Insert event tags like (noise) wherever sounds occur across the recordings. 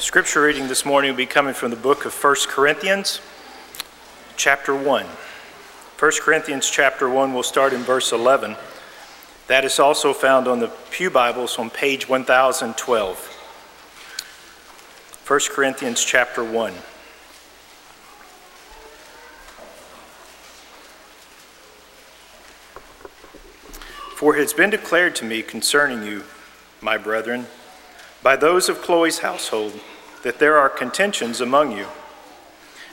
Scripture reading this morning will be coming from the book of 1 Corinthians, chapter 1. 1 Corinthians chapter 1 will start in verse 11. That is also found on the Pew Bibles on page 1012. 1 Corinthians chapter 1. For it has been declared to me concerning you, my brethren, by those of Chloe's household, that there are contentions among you.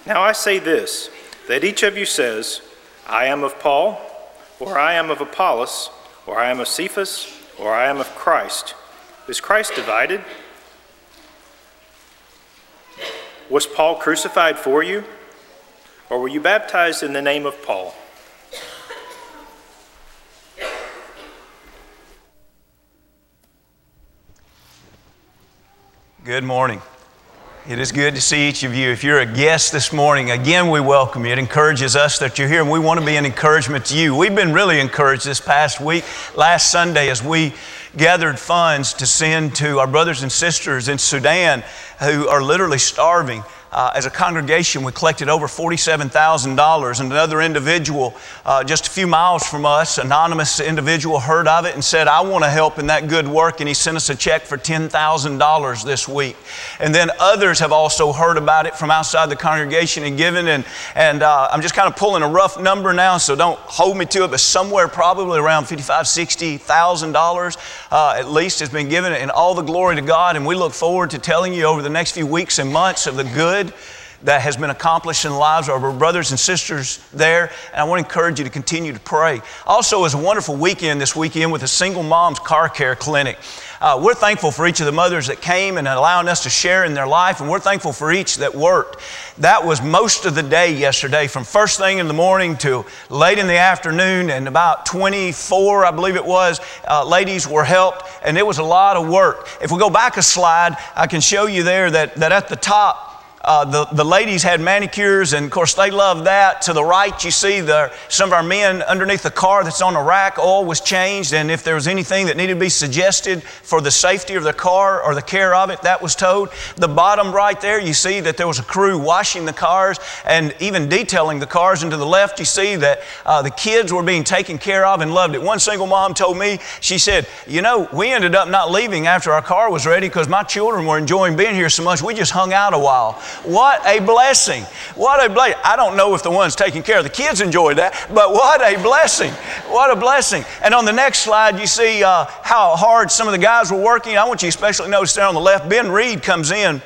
Now I say this, that each of you says, I am of Paul, or I am of Apollos, or I am of Cephas, or I am of Christ. Is Christ divided? Was Paul crucified for you? Or were you baptized in the name of Paul? Good morning. It is good to see each of you. If you're a guest this morning, again, we welcome you. It encourages us that you're here, and we want to be an encouragement to you. We've been really encouraged this past week, last Sunday, as we gathered funds to send to our brothers and sisters in Sudan who are literally starving uh, as a congregation, we collected over $47,000. And another individual, uh, just a few miles from us, anonymous individual, heard of it and said, I want to help in that good work. And he sent us a check for $10,000 this week. And then others have also heard about it from outside the congregation and given. And, and uh, I'm just kind of pulling a rough number now, so don't hold me to it, but somewhere probably around $55,000, $60,000 uh, at least has been given. And all the glory to God. And we look forward to telling you over the next few weeks and months of the good good that has been accomplished in the lives of our brothers and sisters there. And I want to encourage you to continue to pray. Also, it was a wonderful weekend this weekend with a single mom's car care clinic. Uh, we're thankful for each of the mothers that came and allowing us to share in their life, and we're thankful for each that worked. That was most of the day yesterday, from first thing in the morning to late in the afternoon, and about 24, I believe it was, uh, ladies were helped, and it was a lot of work. If we go back a slide, I can show you there that, that at the top, uh, the, the ladies had manicures, and of course, they loved that. To the right, you see the, some of our men underneath the car that's on the rack, oil was changed, and if there was anything that needed to be suggested for the safety of the car or the care of it, that was told. The bottom right there, you see that there was a crew washing the cars and even detailing the cars. And to the left, you see that uh, the kids were being taken care of and loved it. One single mom told me, she said, You know, we ended up not leaving after our car was ready because my children were enjoying being here so much, we just hung out a while. What a blessing. What a blessing. I don't know if the ones taking care of the kids enjoy that, but what a blessing. What a blessing. And on the next slide, you see uh, how hard some of the guys were working. I want you especially notice there on the left, Ben Reed comes in.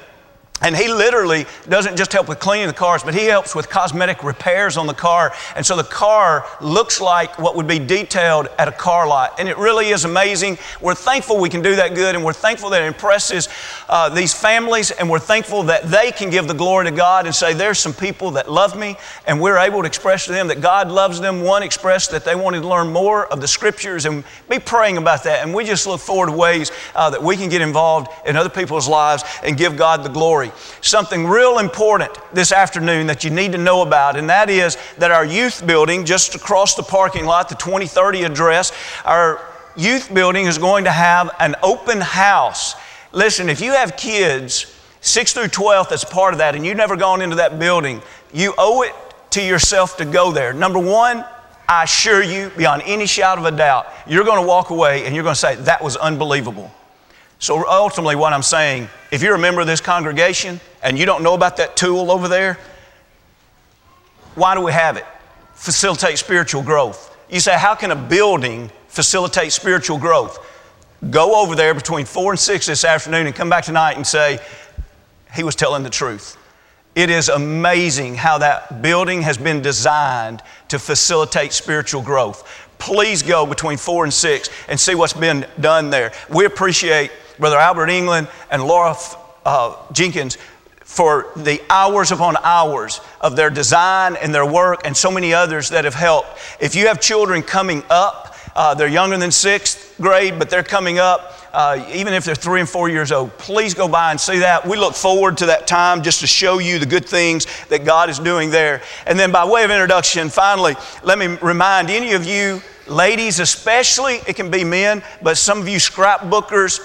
And he literally doesn't just help with cleaning the cars, but he helps with cosmetic repairs on the car. And so the car looks like what would be detailed at a car lot. And it really is amazing. We're thankful we can do that good, and we're thankful that it impresses uh, these families, and we're thankful that they can give the glory to God and say, There's some people that love me, and we're able to express to them that God loves them. One expressed that they wanted to learn more of the scriptures and be praying about that. And we just look forward to ways uh, that we can get involved in other people's lives and give God the glory something real important this afternoon that you need to know about, and that is that our youth building, just across the parking lot, the 2030 address, our youth building is going to have an open house. Listen, if you have kids, 6 through 12, that's part of that, and you've never gone into that building, you owe it to yourself to go there. Number one, I assure you, beyond any shadow of a doubt, you're going to walk away and you're going to say, That was unbelievable. So ultimately, what I'm saying, if you're a member of this congregation and you don't know about that tool over there, why do we have it? Facilitate spiritual growth. You say, how can a building facilitate spiritual growth? Go over there between four and six this afternoon and come back tonight and say, he was telling the truth. It is amazing how that building has been designed to facilitate spiritual growth. Please go between four and six and see what's been done there. We appreciate Brother Albert England and Laura uh, Jenkins for the hours upon hours of their design and their work, and so many others that have helped. If you have children coming up, uh, they're younger than sixth grade, but they're coming up. Uh, even if they're three and four years old, please go by and see that. We look forward to that time just to show you the good things that God is doing there. And then, by way of introduction, finally, let me remind any of you, ladies especially, it can be men, but some of you scrapbookers,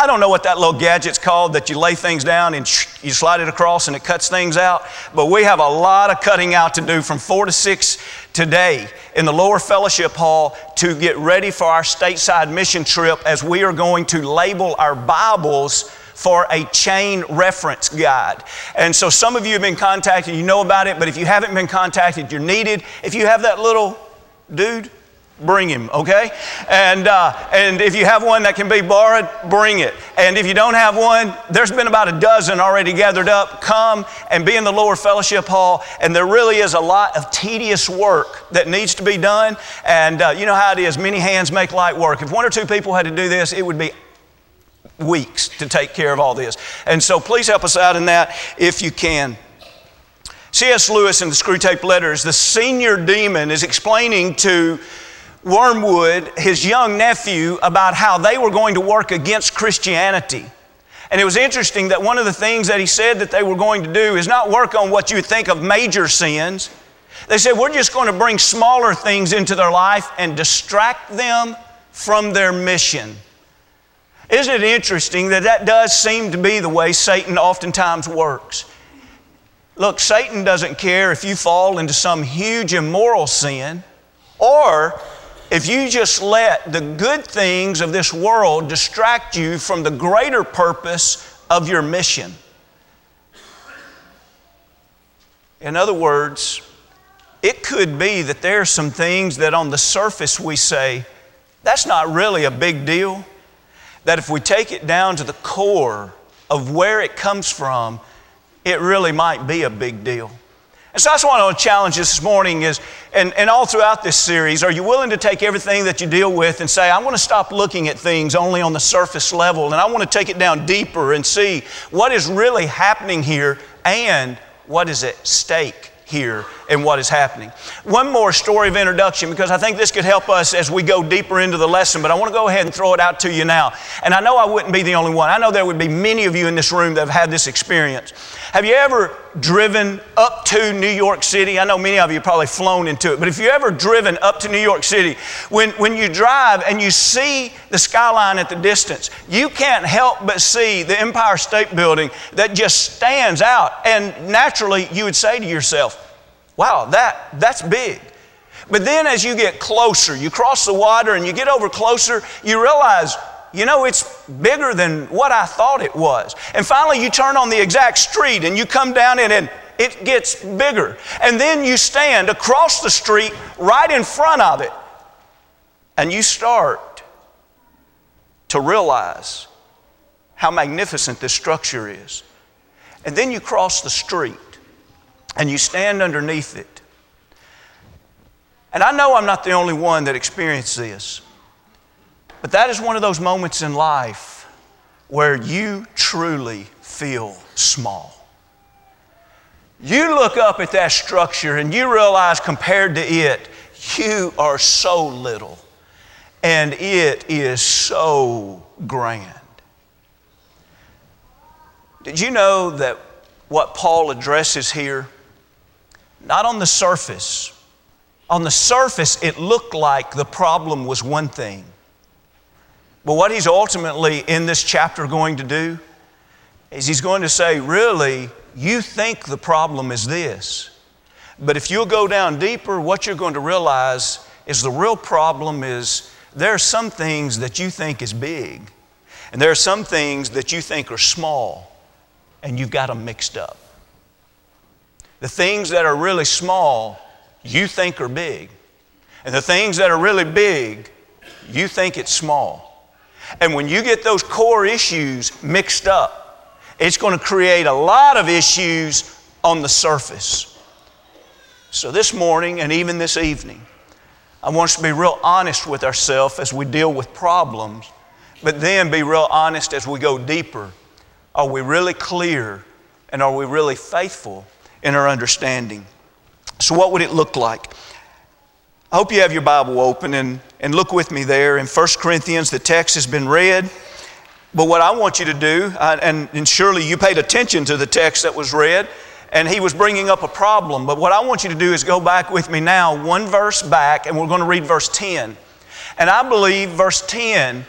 I don't know what that little gadget's called that you lay things down and you slide it across and it cuts things out, but we have a lot of cutting out to do from 4 to 6 today in the lower fellowship hall to get ready for our stateside mission trip as we are going to label our Bibles for a chain reference guide. And so some of you have been contacted, you know about it, but if you haven't been contacted, you're needed. If you have that little dude, bring him, okay? And, uh, and if you have one that can be borrowed, bring it. And if you don't have one, there's been about a dozen already gathered up. Come and be in the lower fellowship hall. And there really is a lot of tedious work that needs to be done. And uh, you know how it is many hands make light work. If one or two people had to do this, it would be weeks to take care of all this. And so please help us out in that if you can. C.S. Lewis in the Screwtape Letters, the senior demon is explaining to Wormwood, his young nephew, about how they were going to work against Christianity. And it was interesting that one of the things that he said that they were going to do is not work on what you think of major sins. They said, We're just going to bring smaller things into their life and distract them from their mission. Isn't it interesting that that does seem to be the way Satan oftentimes works? Look, Satan doesn't care if you fall into some huge immoral sin or if you just let the good things of this world distract you from the greater purpose of your mission. In other words, it could be that there are some things that on the surface we say, that's not really a big deal that if we take it down to the core of where it comes from, it really might be a big deal. And so that's what I want to challenge this morning is, and, and all throughout this series, are you willing to take everything that you deal with and say, I want to stop looking at things only on the surface level and I want to take it down deeper and see what is really happening here and what is at stake here and what is happening. One more story of introduction because I think this could help us as we go deeper into the lesson, but I want to go ahead and throw it out to you now. And I know I wouldn't be the only one. I know there would be many of you in this room that have had this experience. Have you ever driven up to New York City? I know many of you probably flown into it, but if you ever driven up to New York City, when, when you drive and you see the skyline at the distance, you can't help but see the Empire State Building that just stands out. And naturally, you would say to yourself, Wow, that, that's big. But then as you get closer, you cross the water and you get over closer, you realize, you know, it's bigger than what I thought it was. And finally, you turn on the exact street and you come down it and it gets bigger. And then you stand across the street right in front of it and you start to realize how magnificent this structure is. And then you cross the street and you stand underneath it. And I know I'm not the only one that experienced this, but that is one of those moments in life where you truly feel small. You look up at that structure and you realize compared to it, you are so little and it is so grand. Did you know that what Paul addresses here not on the surface. On the surface, it looked like the problem was one thing. But what he's ultimately in this chapter going to do is he's going to say, really, you think the problem is this. But if you'll go down deeper, what you're going to realize is the real problem is there are some things that you think is big, and there are some things that you think are small, and you've got them mixed up. The things that are really small, you think are big. And the things that are really big, you think it's small. And when you get those core issues mixed up, it's going to create a lot of issues on the surface. So, this morning and even this evening, I want us to be real honest with ourselves as we deal with problems, but then be real honest as we go deeper. Are we really clear and are we really faithful in our understanding. So, what would it look like? I hope you have your Bible open and, and look with me there. In 1 Corinthians, the text has been read. But what I want you to do, and, and surely you paid attention to the text that was read, and he was bringing up a problem. But what I want you to do is go back with me now, one verse back, and we're going to read verse 10. And I believe verse 10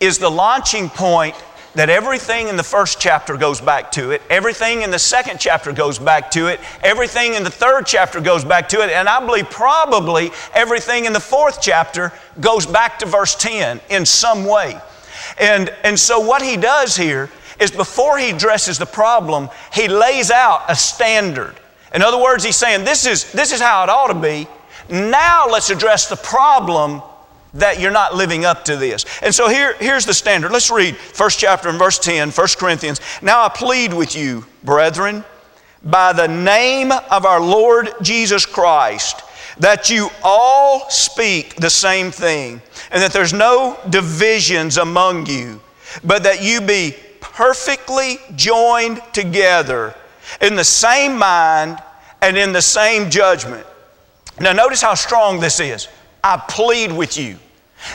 is the launching point that everything in the first chapter goes back to it, everything in the second chapter goes back to it, everything in the third chapter goes back to it, and I believe probably everything in the fourth chapter goes back to verse 10 in some way. And, and so, what he does here is before he addresses the problem, he lays out a standard. In other words, he's saying, This is, this is how it ought to be. Now let's address the problem that you're not living up to this. And so here, here's the standard. Let's read first chapter and verse 10, 1 Corinthians. Now I plead with you, brethren, by the name of our Lord Jesus Christ, that you all speak the same thing, and that there's no divisions among you, but that you be perfectly joined together in the same mind and in the same judgment. Now, notice how strong this is. I plead with you.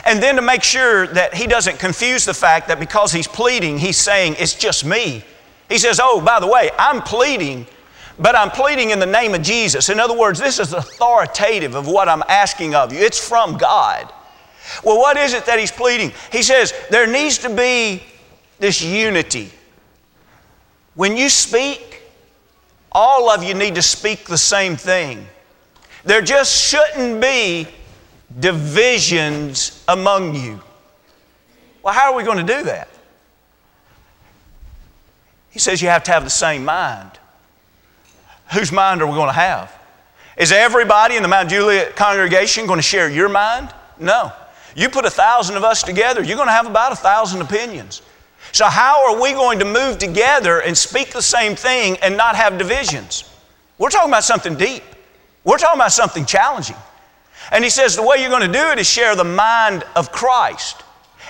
And then to make sure that he doesn't confuse the fact that because he's pleading, he's saying, it's just me. He says, Oh, by the way, I'm pleading, but I'm pleading in the name of Jesus. In other words, this is authoritative of what I'm asking of you. It's from God. Well, what is it that he's pleading? He says, There needs to be this unity. When you speak, all of you need to speak the same thing. There just shouldn't be divisions among you. Well, how are we going to do that? He says you have to have the same mind. Whose mind are we going to have? Is everybody in the Mount Juliet congregation going to share your mind? No. You put a thousand of us together, you're going to have about a thousand opinions. So, how are we going to move together and speak the same thing and not have divisions? We're talking about something deep. We're talking about something challenging. And he says the way you're going to do it is share the mind of Christ.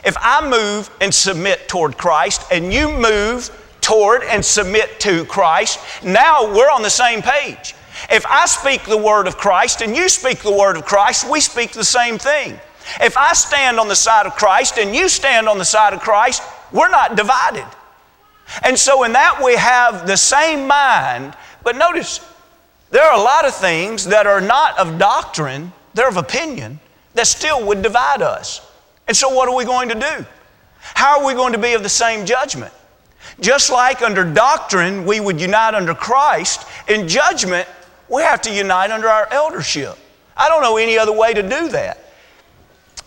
If I move and submit toward Christ and you move toward and submit to Christ, now we're on the same page. If I speak the word of Christ and you speak the word of Christ, we speak the same thing. If I stand on the side of Christ and you stand on the side of Christ, we're not divided. And so, in that, we have the same mind. But notice, there are a lot of things that are not of doctrine they're of opinion, that still would divide us. And so, what are we going to do? How are we going to be of the same judgment? Just like under doctrine, we would unite under Christ, in judgment, we have to unite under our eldership. I don't know any other way to do that.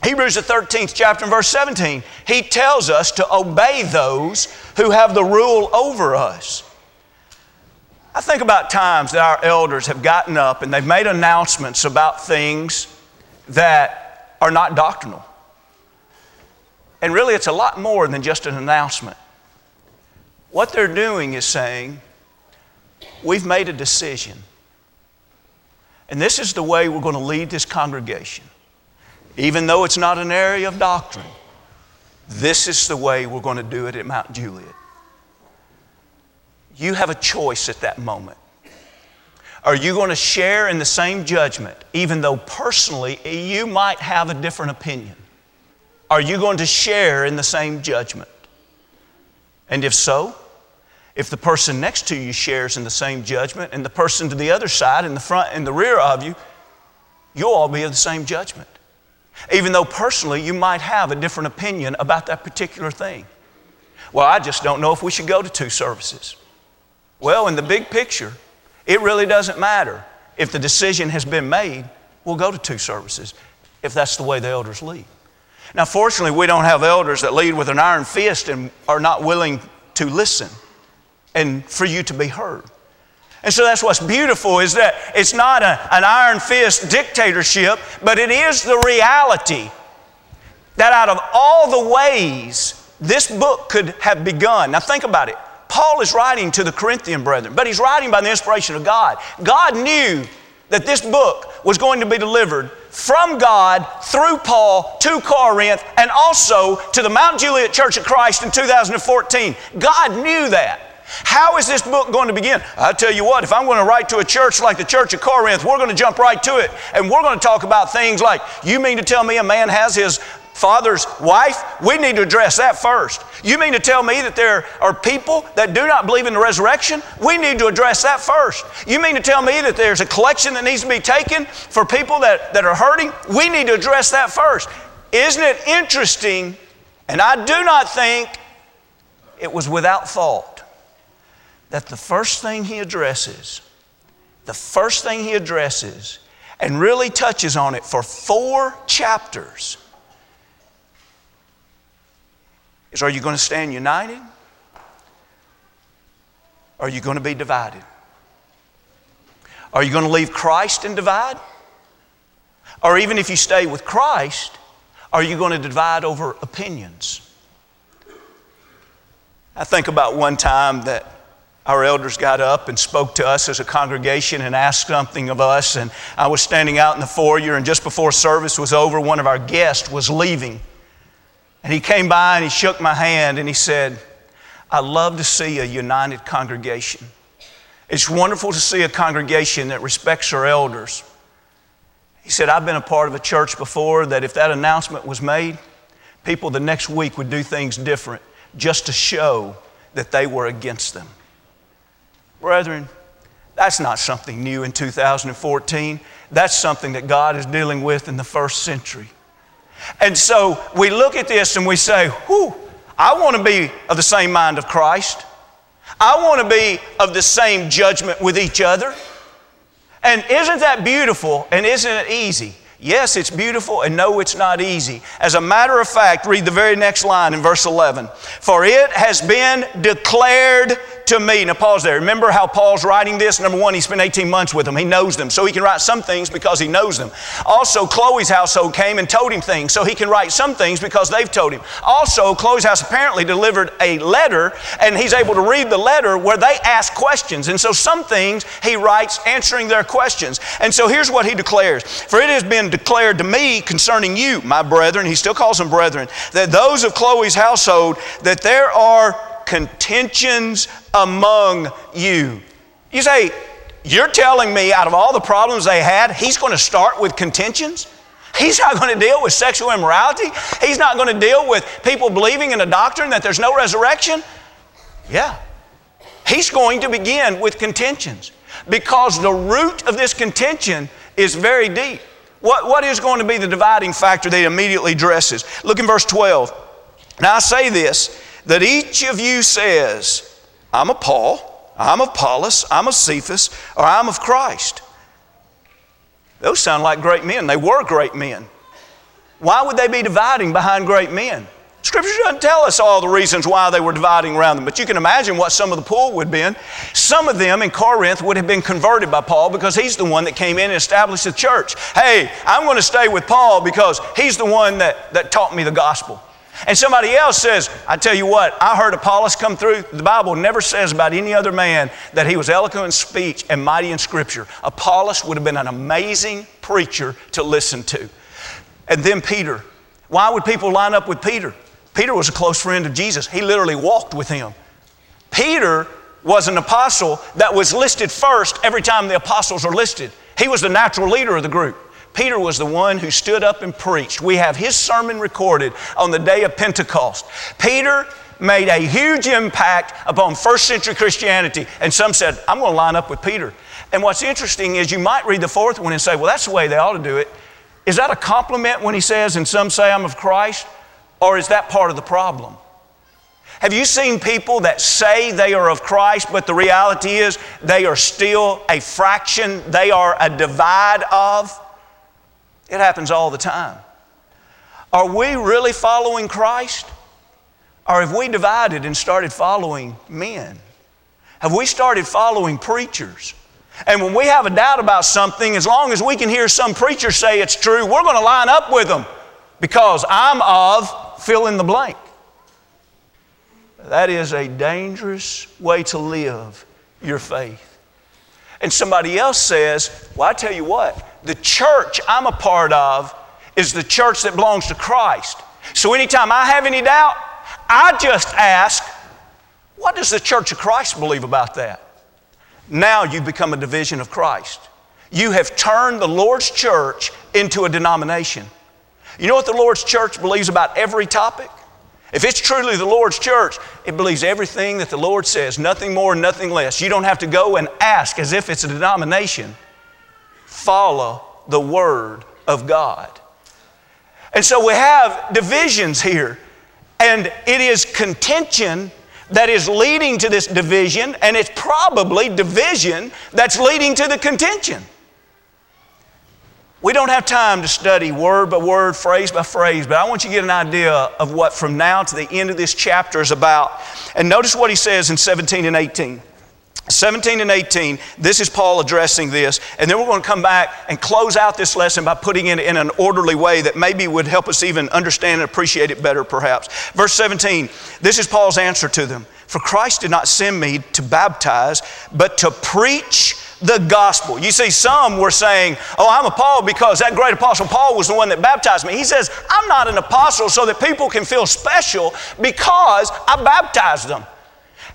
Hebrews, the 13th chapter, and verse 17, he tells us to obey those who have the rule over us. I think about times that our elders have gotten up and they've made announcements about things that are not doctrinal. And really, it's a lot more than just an announcement. What they're doing is saying, We've made a decision. And this is the way we're going to lead this congregation. Even though it's not an area of doctrine, this is the way we're going to do it at Mount Juliet. You have a choice at that moment. Are you going to share in the same judgment, even though personally you might have a different opinion? Are you going to share in the same judgment? And if so, if the person next to you shares in the same judgment and the person to the other side, in the front and the rear of you, you'll all be of the same judgment. Even though personally you might have a different opinion about that particular thing. Well, I just don't know if we should go to two services. Well, in the big picture, it really doesn't matter. If the decision has been made, we'll go to two services if that's the way the elders lead. Now, fortunately, we don't have elders that lead with an iron fist and are not willing to listen and for you to be heard. And so that's what's beautiful is that it's not a, an iron fist dictatorship, but it is the reality that out of all the ways this book could have begun. Now, think about it. Paul is writing to the Corinthian brethren, but he's writing by the inspiration of God. God knew that this book was going to be delivered from God through Paul to Corinth and also to the Mount Juliet Church of Christ in 2014. God knew that. How is this book going to begin? I tell you what, if I'm going to write to a church like the Church of Corinth, we're going to jump right to it. And we're going to talk about things like, you mean to tell me a man has his father's wife, we need to address that first. You mean to tell me that there are people that do not believe in the resurrection? We need to address that first. You mean to tell me that there's a collection that needs to be taken for people that, that are hurting? We need to address that first. Isn't it interesting And I do not think it was without fault that the first thing he addresses, the first thing he addresses, and really touches on it for four chapters, is Are you going to stand united? Or are you going to be divided? Are you going to leave Christ and divide? Or even if you stay with Christ, are you going to divide over opinions? I think about one time that our elders got up and spoke to us as a congregation and asked something of us. And I was standing out in the foyer, and just before service was over, one of our guests was leaving. And he came by and he shook my hand and he said, I love to see a united congregation. It's wonderful to see a congregation that respects our elders. He said, I've been a part of a church before that if that announcement was made, people the next week would do things different just to show that they were against them. Brethren, that's not something new in 2014. That's something that God is dealing with in the first century. And so we look at this and we say, whew, I want to be of the same mind of Christ. I want to be of the same judgment with each other. And isn't that beautiful and isn't it easy? Yes, it's beautiful, and no, it's not easy. As a matter of fact, read the very next line in verse 11. For it has been declared to me. Now, pause there. Remember how Paul's writing this? Number one, he spent 18 months with them. He knows them. So he can write some things because he knows them. Also, Chloe's household came and told him things. So he can write some things because they've told him. Also, Chloe's house apparently delivered a letter, and he's able to read the letter where they ask questions. And so some things he writes answering their questions. And so here's what he declares For it has been declared to me concerning you, my brethren, he still calls them brethren, that those of Chloe's household, that there are contentions among you. You say, You're telling me out of all the problems they had, he's going to start with contentions? He's not going to deal with sexual immorality? He's not going to deal with people believing in a doctrine that there's no resurrection? Yeah. He's going to begin with contentions because the root of this contention is very deep. What, what is going to be the dividing factor that he immediately addresses? Look in verse 12. Now I say this that each of you says, I'm a Paul, I'm of Apollos, I'm of Cephas, or I'm of Christ. Those sound like great men. They were great men. Why would they be dividing behind great men? Scripture doesn't tell us all the reasons why they were dividing around them, but you can imagine what some of the pull would have been. Some of them in Corinth would have been converted by Paul because he's the one that came in and established the church. Hey, I'm going to stay with Paul because he's the one that, that taught me the gospel. And somebody else says, I tell you what, I heard Apollos come through. The Bible never says about any other man that he was eloquent in speech and mighty in Scripture. Apollos would have been an amazing preacher to listen to. And then Peter. Why would people line up with Peter? Peter was a close friend of Jesus. He literally walked with him. Peter was an apostle that was listed first every time the apostles are listed. He was the natural leader of the group. Peter was the one who stood up and preached. We have his sermon recorded on the day of Pentecost. Peter made a huge impact upon first century Christianity, and some said, I'm going to line up with Peter. And what's interesting is you might read the fourth one and say, Well, that's the way they ought to do it. Is that a compliment when he says, and some say I'm of Christ? Or is that part of the problem? Have you seen people that say they are of Christ, but the reality is they are still a fraction, they are a divide of? It happens all the time. Are we really following Christ? Or have we divided and started following men? Have we started following preachers? And when we have a doubt about something, as long as we can hear some preacher say it's true, we're going to line up with them because I'm of fill in the blank. That is a dangerous way to live your faith. And somebody else says, Well, I tell you what, the church I'm a part of is the church that belongs to Christ. So anytime I have any doubt, I just ask, What does the church of Christ believe about that? Now you've become a division of Christ. You have turned the Lord's church into a denomination. You know what the Lord's church believes about every topic? If it's truly the Lord's church, it believes everything that the Lord says, nothing more, nothing less. You don't have to go and ask as if it's a denomination. Follow the Word of God. And so we have divisions here. And it is contention that is leading to this division, and it's probably division that's leading to the contention. We don't have time to study word by word, phrase by phrase, but I want you to get an idea of what from now to the end of this chapter is about. And notice what he says in 17 and 18. 17 and 18, this is Paul addressing this, and then we're going to come back and close out this lesson by putting it in an orderly way that maybe would help us even understand and appreciate it better, perhaps. Verse 17, this is Paul's answer to them For Christ did not send me to baptize, but to preach the gospel. You see, some were saying, Oh, I'm a Paul because that great apostle Paul was the one that baptized me. He says, I'm not an apostle so that people can feel special because I baptized them.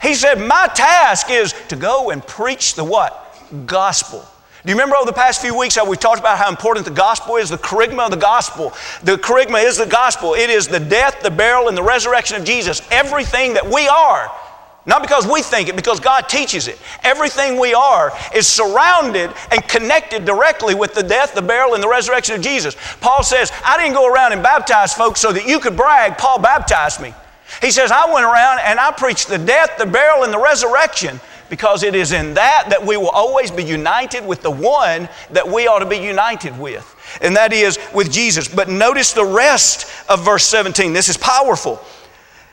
He said, My task is to go and preach the what? Gospel. Do you remember over the past few weeks how we talked about how important the gospel is? The kerygma of the gospel. The kerygma is the gospel. It is the death, the burial, and the resurrection of Jesus. Everything that we are. Not because we think it, because God teaches it. Everything we are is surrounded and connected directly with the death, the burial, and the resurrection of Jesus. Paul says, I didn't go around and baptize folks so that you could brag, Paul baptized me. He says, I went around and I preached the death, the burial, and the resurrection because it is in that that we will always be united with the one that we ought to be united with, and that is with Jesus. But notice the rest of verse 17. This is powerful.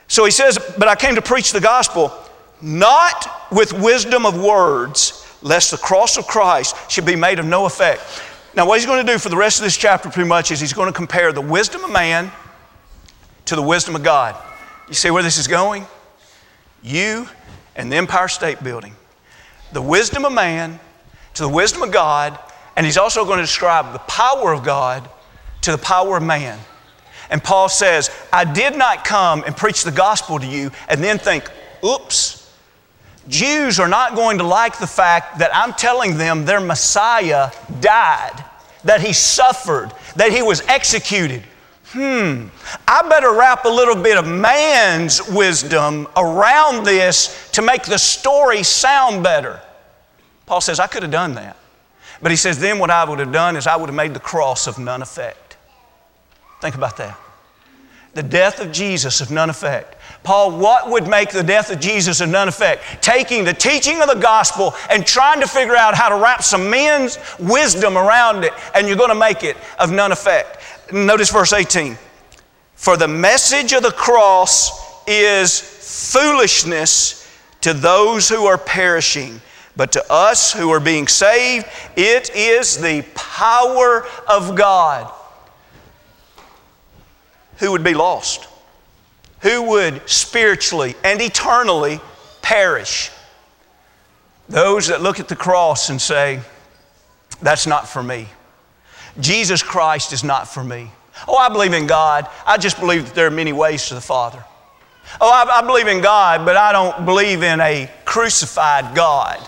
So he says, But I came to preach the gospel not with wisdom of words, lest the cross of Christ should be made of no effect. Now, what he's going to do for the rest of this chapter, pretty much, is he's going to compare the wisdom of man to the wisdom of God. You see where this is going? You and the Empire State Building. The wisdom of man to the wisdom of God, and he's also going to describe the power of God to the power of man. And Paul says, I did not come and preach the gospel to you and then think, oops, Jews are not going to like the fact that I'm telling them their Messiah died, that he suffered, that he was executed. Hmm, I better wrap a little bit of man's wisdom around this to make the story sound better. Paul says, I could have done that. But he says, then what I would have done is I would have made the cross of none effect. Think about that. The death of Jesus of none effect. Paul, what would make the death of Jesus of none effect? Taking the teaching of the gospel and trying to figure out how to wrap some men's wisdom around it, and you're going to make it of none effect. Notice verse 18. For the message of the cross is foolishness to those who are perishing, but to us who are being saved, it is the power of God. Who would be lost? who would spiritually and eternally perish. Those that look at the cross and say, That's not for me. Jesus Christ is not for me. Oh, I believe in God. I just believe that there are many ways to the Father. Oh, I, I believe in God, but I don't believe in a crucified God.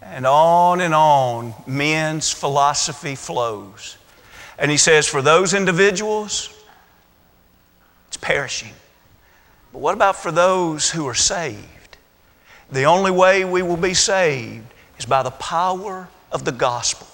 And on and on, men's philosophy flows. And he says, for those individuals, it's perishing. But what about for those who are saved? The only way we will be saved is by the power of the gospel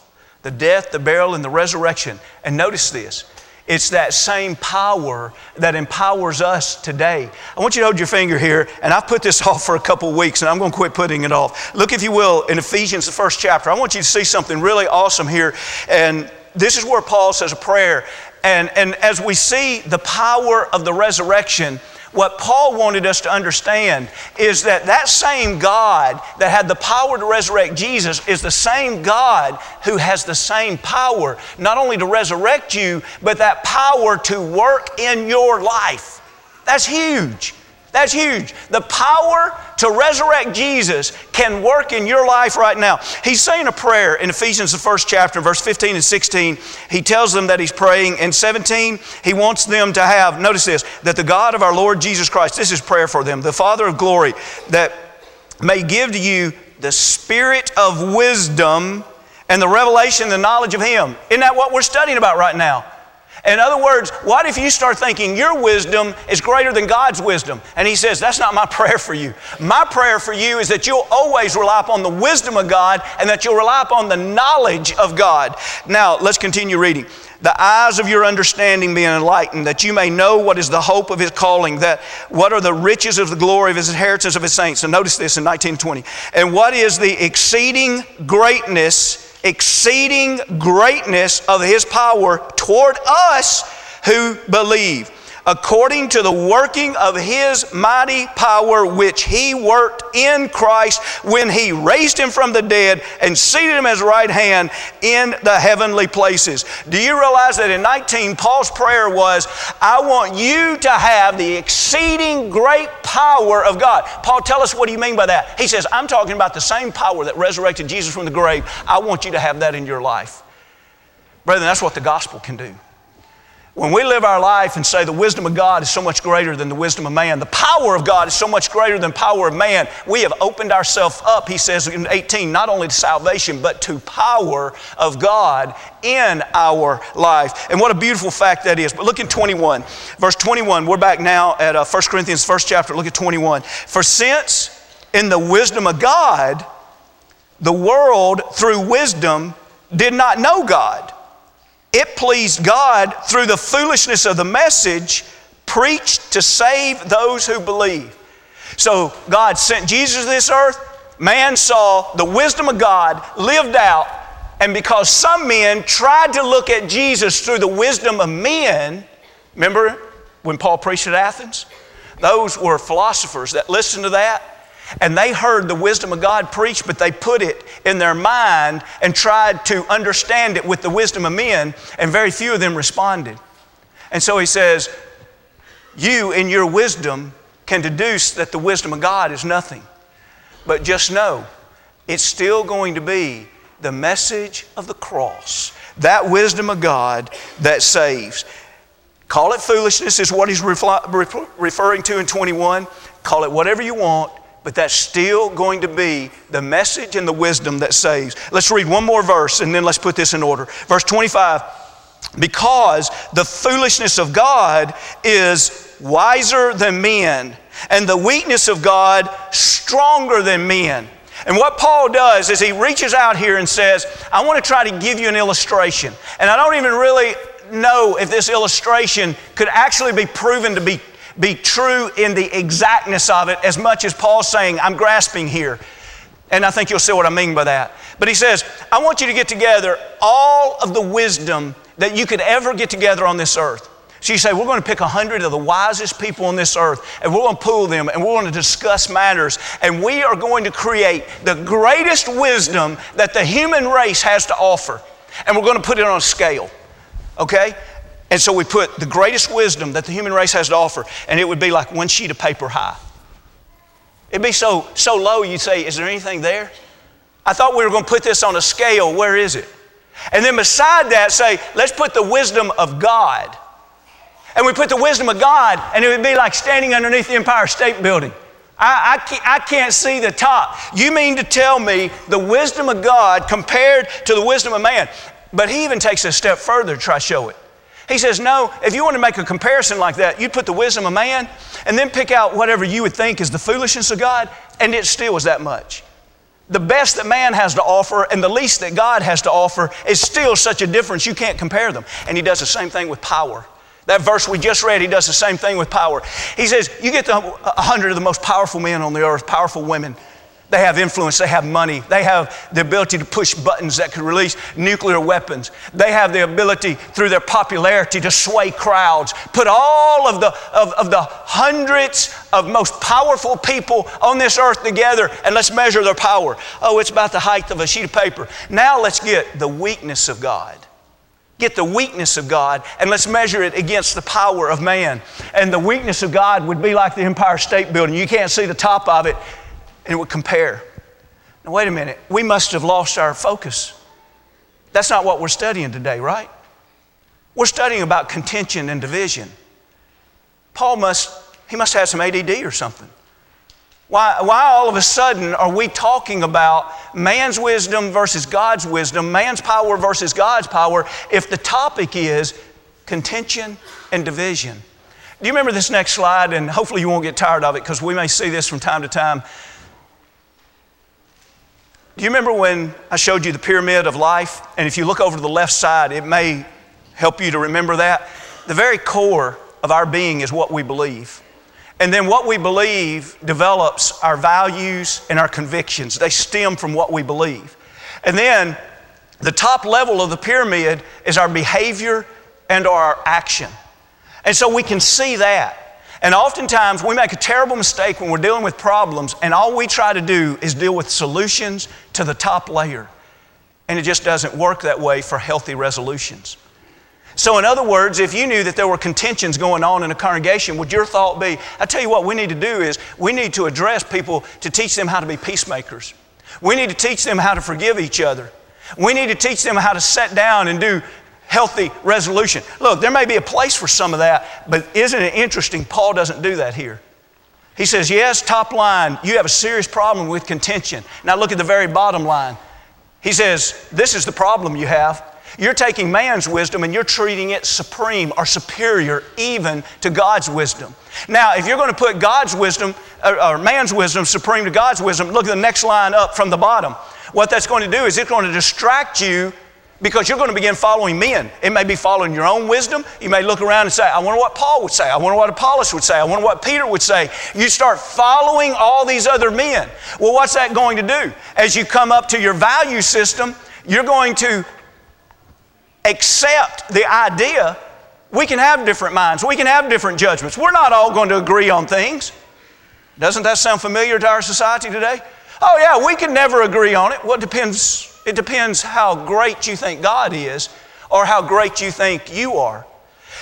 the death, the burial, and the resurrection. And notice this it's that same power that empowers us today. I want you to hold your finger here, and I've put this (laughs) off for a couple weeks, and I'm going to quit putting it off. Look, if you will, in Ephesians, the first chapter. I want you to see something really awesome here. And this is where Paul says a prayer. And, and as we see the power of the resurrection, what Paul wanted us to understand is that that same God that had the power to resurrect Jesus is the same God who has the same power, not only to resurrect you, but that power to work in your life. That's huge. That's huge. The power to resurrect Jesus can work in your life right now. He's saying a prayer in Ephesians, the first chapter, verse 15 and 16. He tells them that he's praying. In 17, he wants them to have, notice this, that the God of our Lord Jesus Christ, this is prayer for them, the Father of glory, that may give to you the spirit of wisdom and the revelation, the knowledge of Him. Isn't that what we're studying about right now? In other words, what if you start thinking your wisdom is greater than God's wisdom? And he says, That's not my (laughs) prayer for you. My prayer for you is that you'll always rely upon the wisdom of God and that you'll rely upon the knowledge of God. Now, let's continue reading. The eyes of your understanding being enlightened, that you may know what is the hope of his calling, that what are the riches of the glory of his inheritance of his saints. And notice this in 1920. And what is the exceeding greatness exceeding greatness of his power toward us who believe according to the working of his mighty power, which he worked in Christ when he raised him from the dead and seated him at his right hand in the heavenly places. Do you realize that in 19, Paul's prayer was, I want you to have the exceeding great power of God. Paul, tell us what do you mean by that? He says, I'm talking about the same power that resurrected Jesus from the grave. I want you to have that in your life. Brethren, that's what the gospel can do. When we live our life and say the wisdom of God is so much greater than the wisdom of man, the power of God is so much greater than power of man, we have opened ourselves up, he says in 18, not only to salvation, but to power of God in our life. And what a beautiful fact that is. But look in 21, verse 21. We're back now at uh, 1 Corinthians, first chapter. Look at 21. For since in the wisdom of God, the world through wisdom did not know God it pleased God through the foolishness of the message preached to save those who believe. So God sent Jesus to this earth. Man saw the wisdom of God lived out. And because some men tried to look at Jesus through the wisdom of men, remember when Paul preached at Athens? Those were philosophers that listened to that and they heard the wisdom of God preached, but they put it in their mind and tried to understand it with the wisdom of men, and very few of them responded. And so he says, You, in your wisdom, can deduce that the wisdom of God is nothing. But just know, it's still going to be the message of the cross, that wisdom of God that saves. Call it foolishness, is what he's referring to in 21. Call it whatever you want but that's still going to be the message and the wisdom that saves. Let's read one more verse and then let's put this in order. Verse 25 because the foolishness of God is wiser than men, and the weakness of God stronger than men. And what Paul does is he reaches out here and says, I want to try to give you an illustration. And I don't even really know if this illustration could actually be proven to be be true in the exactness of it as much as Paul's saying, I'm grasping here. And I think you'll see what I mean by that. But he says, I want you to get together all of the wisdom that you could ever get together on this earth. So you say, we're going to pick a hundred of the wisest people on this earth, and we're going to pull them, and we're going to discuss matters, and we are going to create the greatest wisdom that the human race has to offer. And we're going to put it on a scale. Okay? And so we put the greatest wisdom that the human race has to offer, and it would be like one sheet of paper high. It'd be so, so low, you'd say, Is there anything there? I thought we were going to put this on a scale. Where is it? And then beside that, say, Let's put the wisdom of God. And we put the wisdom of God, and it would be like standing underneath the Empire State Building. I, I, can't, I, can't, see the top. You mean to tell me the wisdom of God compared to the wisdom of man? But he even takes a step further to try to show it. He says, No, if you want to make a comparison like that, you'd put the wisdom of man and then pick out whatever you would think is the foolishness of God, and it still is that much. The best that man has to offer and the least that God has to offer is still such a difference you can't compare them. And he does the same thing with power. That verse we just read, he does the same thing with power. He says, You get the 100 of the most powerful men on the earth, powerful women. They have influence, they have money, they have the ability to push buttons that could release nuclear weapons. They have the ability through their popularity to sway crowds. Put all of the, of, of the hundreds of most powerful people on this earth together and let's measure their power. Oh, it's about the height of a sheet of paper. Now let's get the weakness of God get the weakness of God and let's measure it against the power of man. And the weakness of God would be like the Empire State Building. You can't see the top of it, and it would compare. Now, wait a minute. We must have lost our focus. That's not what we're studying today, right? We're studying about contention and division. Paul must, he must have some ADD or something. Why, why all of a sudden are we talking about man's wisdom versus God's wisdom, man's power versus God's power, if the topic is contention, and division. Do you remember this next slide? And hopefully you won't get tired of it because we may see this from time to time. Do you remember when I showed you the pyramid of life? And if you look over to the left side, it may help you to remember that. The very core of our being is what we believe. And then what we believe develops our values and our convictions. They stem from what we believe. And then the top level of the pyramid is our behavior and our action. And so we can see that. And oftentimes we make a terrible mistake when we're dealing with problems, and all we try to do is deal with solutions to the top layer. And it just doesn't work that way for healthy resolutions. So, in other words, if you knew that there were contentions going on in a congregation, would your thought be, I tell you what, we need to do is we need to address people to teach them how to be peacemakers. We need to teach them how to forgive each other. We need to teach them how to sit down and do healthy resolution. Look, there may be a place for some of that, but isn't it interesting? Paul doesn't do that here. He says, Yes, top line, you have a serious problem with contention. Now look at the very bottom line. He says, This is the problem you have. You're taking man's wisdom and you're treating it supreme or superior even to God's wisdom. Now, if you're going to put God's wisdom or man's wisdom supreme to God's wisdom, look at the next line up from the bottom. What that's going to do is it's going to distract you because you're going to begin following men. It may be following your own wisdom. You may look around and say, I wonder what Paul would say. I wonder what Apollos would say. I wonder what Peter would say. You start following all these other men. Well, what's that going to do? As you come up to your value system, you're going to accept the idea we can have different minds, we can have different judgments. We're not all going to agree on things. Doesn't that sound familiar to our society today? Oh, yeah, we can never agree on it. Well, depends, it depends how great you think God is or how great you think you are.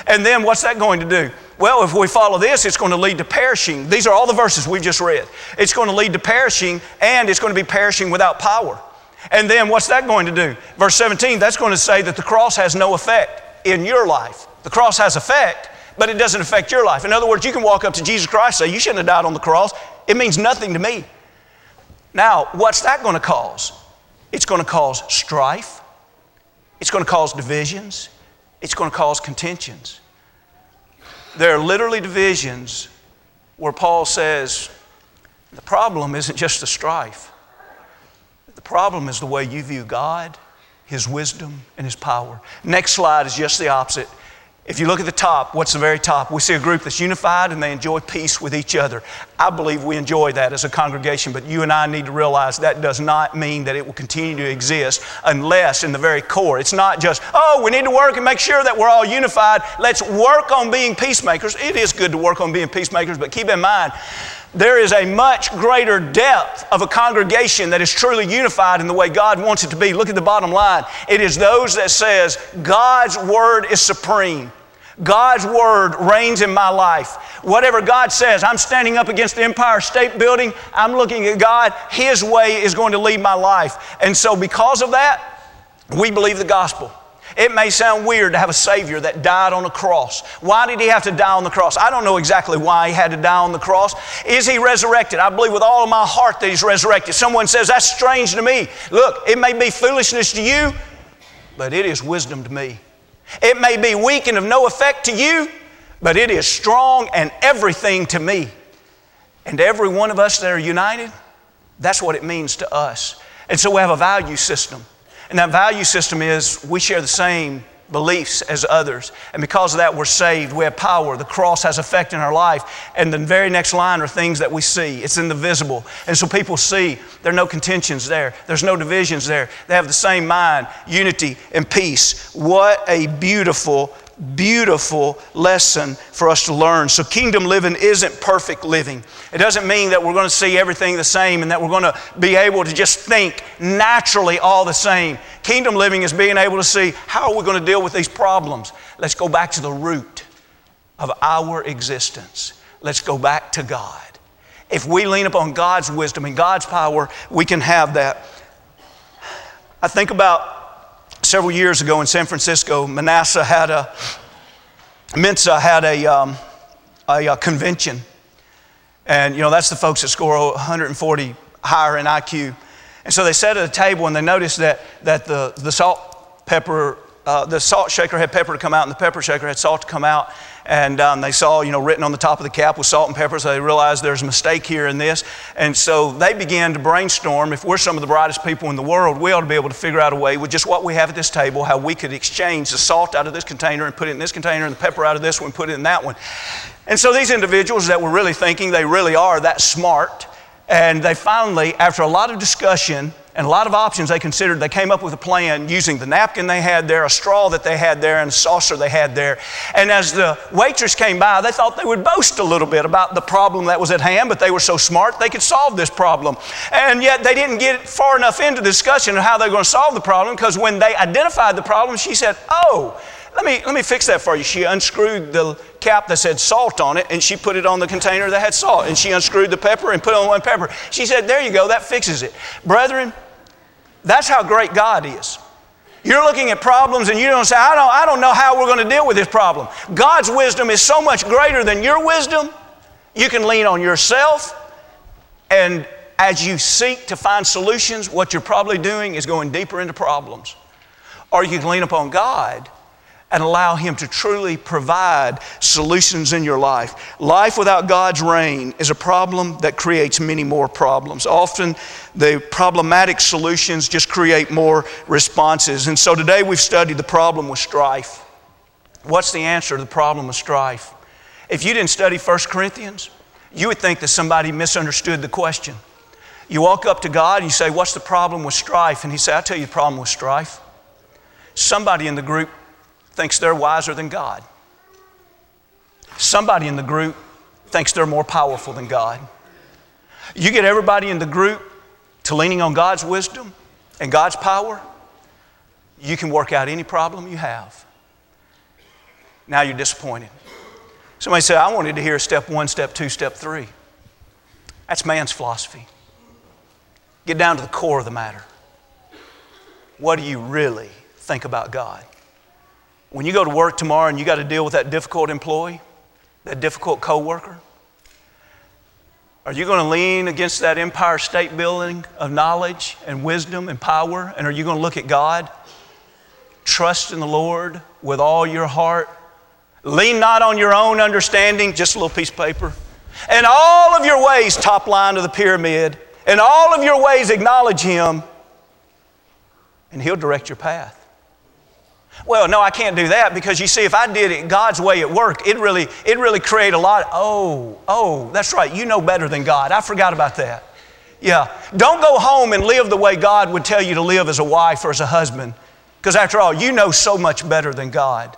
And then what's that going to do? Well, if we follow this, it's going to lead to perishing. These are all the verses we've just read. It's going to lead to perishing, and it's going to be perishing without power. And then what's that going to do? Verse 17, that's going to say that the cross has no effect in your life. The cross has effect, but it doesn't affect your life. In other words, you can walk up to Jesus Christ and say, You shouldn't have died on the cross. It means nothing to me. Now, what's that going to cause? It's going to cause strife, it's going to cause divisions, it's going to cause contentions. There are literally divisions where Paul says, The problem isn't just the strife. The problem is the way you view God, His wisdom, and His power. Next slide is just the opposite. If you look at the top, what's the very top? We see a group that's unified and they enjoy peace with each other. I believe we enjoy that as a congregation, but you and I need to realize that does not mean that it will continue to exist unless in the very core. It's not just, oh, we need to work and make sure that we're all unified. Let's work on being peacemakers. It is good to work on being peacemakers, but keep in mind, there is a much greater depth of a congregation that is truly unified in the way God wants it to be. Look at the bottom line. It is those that says God's word is supreme. God's word reigns in my life. Whatever God says, I'm standing up against the Empire State Building, I'm looking at God, His way is going to lead my life. And so, because of that, we believe the gospel. It may sound weird to have a Savior that died on a cross. Why did He have to die on the cross? I don't know exactly why He had to die on the cross. Is He resurrected? I believe with all of my heart that He's resurrected. Someone says, That's strange to me. Look, it may be foolishness to you, but it is wisdom to me. It may be weak and of no effect to you, but it is strong and everything to me. And every one of us that are united, that's what it means to us. And so we have a value system. And that value system is we share the same beliefs as others. And because of that, we're saved. We have power. The cross has effect in our life. And the very next line are things that we see. It's in the visible. And so people see there are no contentions there, there's no divisions there. They have the same mind, unity, and peace. What a beautiful beautiful lesson for us to learn. So, kingdom living isn't perfect living. It doesn't mean that we're going to see everything the same and that we're going to be able to just think naturally all the same. Kingdom living is being able to see how are we going to deal with these problems. Let's go back to the root of our existence. Let's go back to God. If we lean upon God's wisdom and God's power, we can have that. I think about several years ago in San Francisco, Manasseh had a, Mensa had a, um, a, a, convention. And, you know, that's the folks that score 140 higher in IQ. And so they sat at a table and they noticed that, that the, the salt, pepper, uh, the salt shaker had pepper to come out, and the pepper shaker had salt to come out. And um, they saw, you know, written on the top of the cap with salt and pepper, so they realized there's a mistake here in this. And so they began to brainstorm if we're some of the brightest people in the world, we ought to be able to figure out a way with just what we have at this table, how we could exchange the salt out of this container and put it in this container, and the pepper out of this one, put it in that one. And so these individuals that were really thinking they really are that smart, and they finally, after a lot of discussion, and a lot of options they considered. They came up with a plan using the napkin they had there, a straw that they had there, and a saucer they had there. And as the waitress came by, they thought they would boast a little bit about the problem that was at hand, but they were so smart they could solve this problem. And yet they didn't get far enough into the discussion of how they were going to solve the problem because when they identified the problem, she said, Oh, let me, let me fix that for you. She unscrewed the cap that said salt on it and she put it on the container that had salt. And she unscrewed the pepper and put on one pepper. She said, There you go, that fixes it. Brethren, that's how great God is. You're looking at problems and you don't say, I don't, I don't know how we're going to deal with this problem. God's wisdom is so much greater than your wisdom. You can lean on yourself, and as you seek to find solutions, what you're probably doing is going deeper into problems. Or you can lean upon God and allow Him to truly provide solutions in your life. Life without God's reign is a problem that creates many more problems. Often, the problematic solutions just create more responses. And so today we've studied the problem with strife. What's the answer to the problem of strife? If you didn't study 1 Corinthians, you would think that somebody misunderstood the question. You walk up to God and you say, What's the problem with strife? And He said, I'll tell you the problem with strife. Somebody in the group thinks they're wiser than God. Somebody in the group thinks they're more powerful than God. You get everybody in the group to leaning on God's wisdom and God's power, you can work out any problem you have. Now you're disappointed. Somebody said, I wanted to hear step one, step two, step three. That's man's philosophy. Get down to the core of the matter. What do you really think about God? When you go to work tomorrow and you got to deal with that difficult employee, that difficult coworker, are you going to lean against that Empire State Building of knowledge and wisdom and power? And are you going to look at God? Trust in the Lord with all your heart. Lean not on your own understanding, just a little piece of paper. And all of your ways, top line of the pyramid, and all of your ways acknowledge Him, and He'll direct your path. Well, no, I can't do that because you see, if I did it God's way at work, it really, it really create a lot. oh, oh, that's right. You know better than God. I forgot about that. Yeah. Don't go home and live the way God would tell you to live as a wife or as a husband. Because after all, you know so much better than God.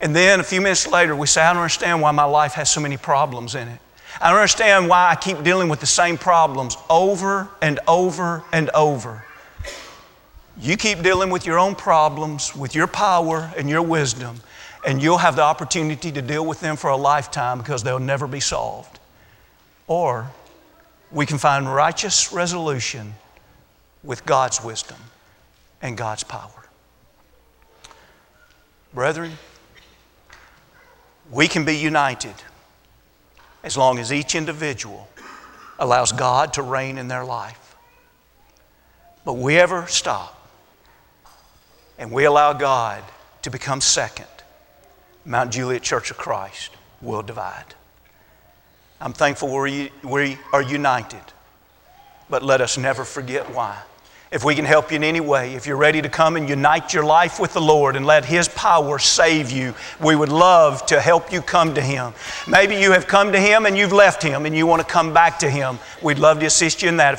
And then a few minutes later, we say, I don't understand why my life has so many problems in it. I don't understand why I keep dealing with the same problems over and over and over. You keep dealing with your own problems, with your power and your wisdom, and you'll have the opportunity to deal with them for a lifetime because they'll never be solved. Or we can find righteous resolution with God's wisdom and God's power. Brethren, we can be united as long as each individual allows God to reign in their life. But we ever stop and we allow God to become second, Mount Juliet Church of Christ will divide. I'm thankful we are united, but let us never forget why. If we can help you in any way, if you're ready to come and unite your life with the Lord and let His power save you, we would love to help you come to Him. Maybe you have come to Him and you've left Him and you want to come back to Him. We'd love to assist you in that. If we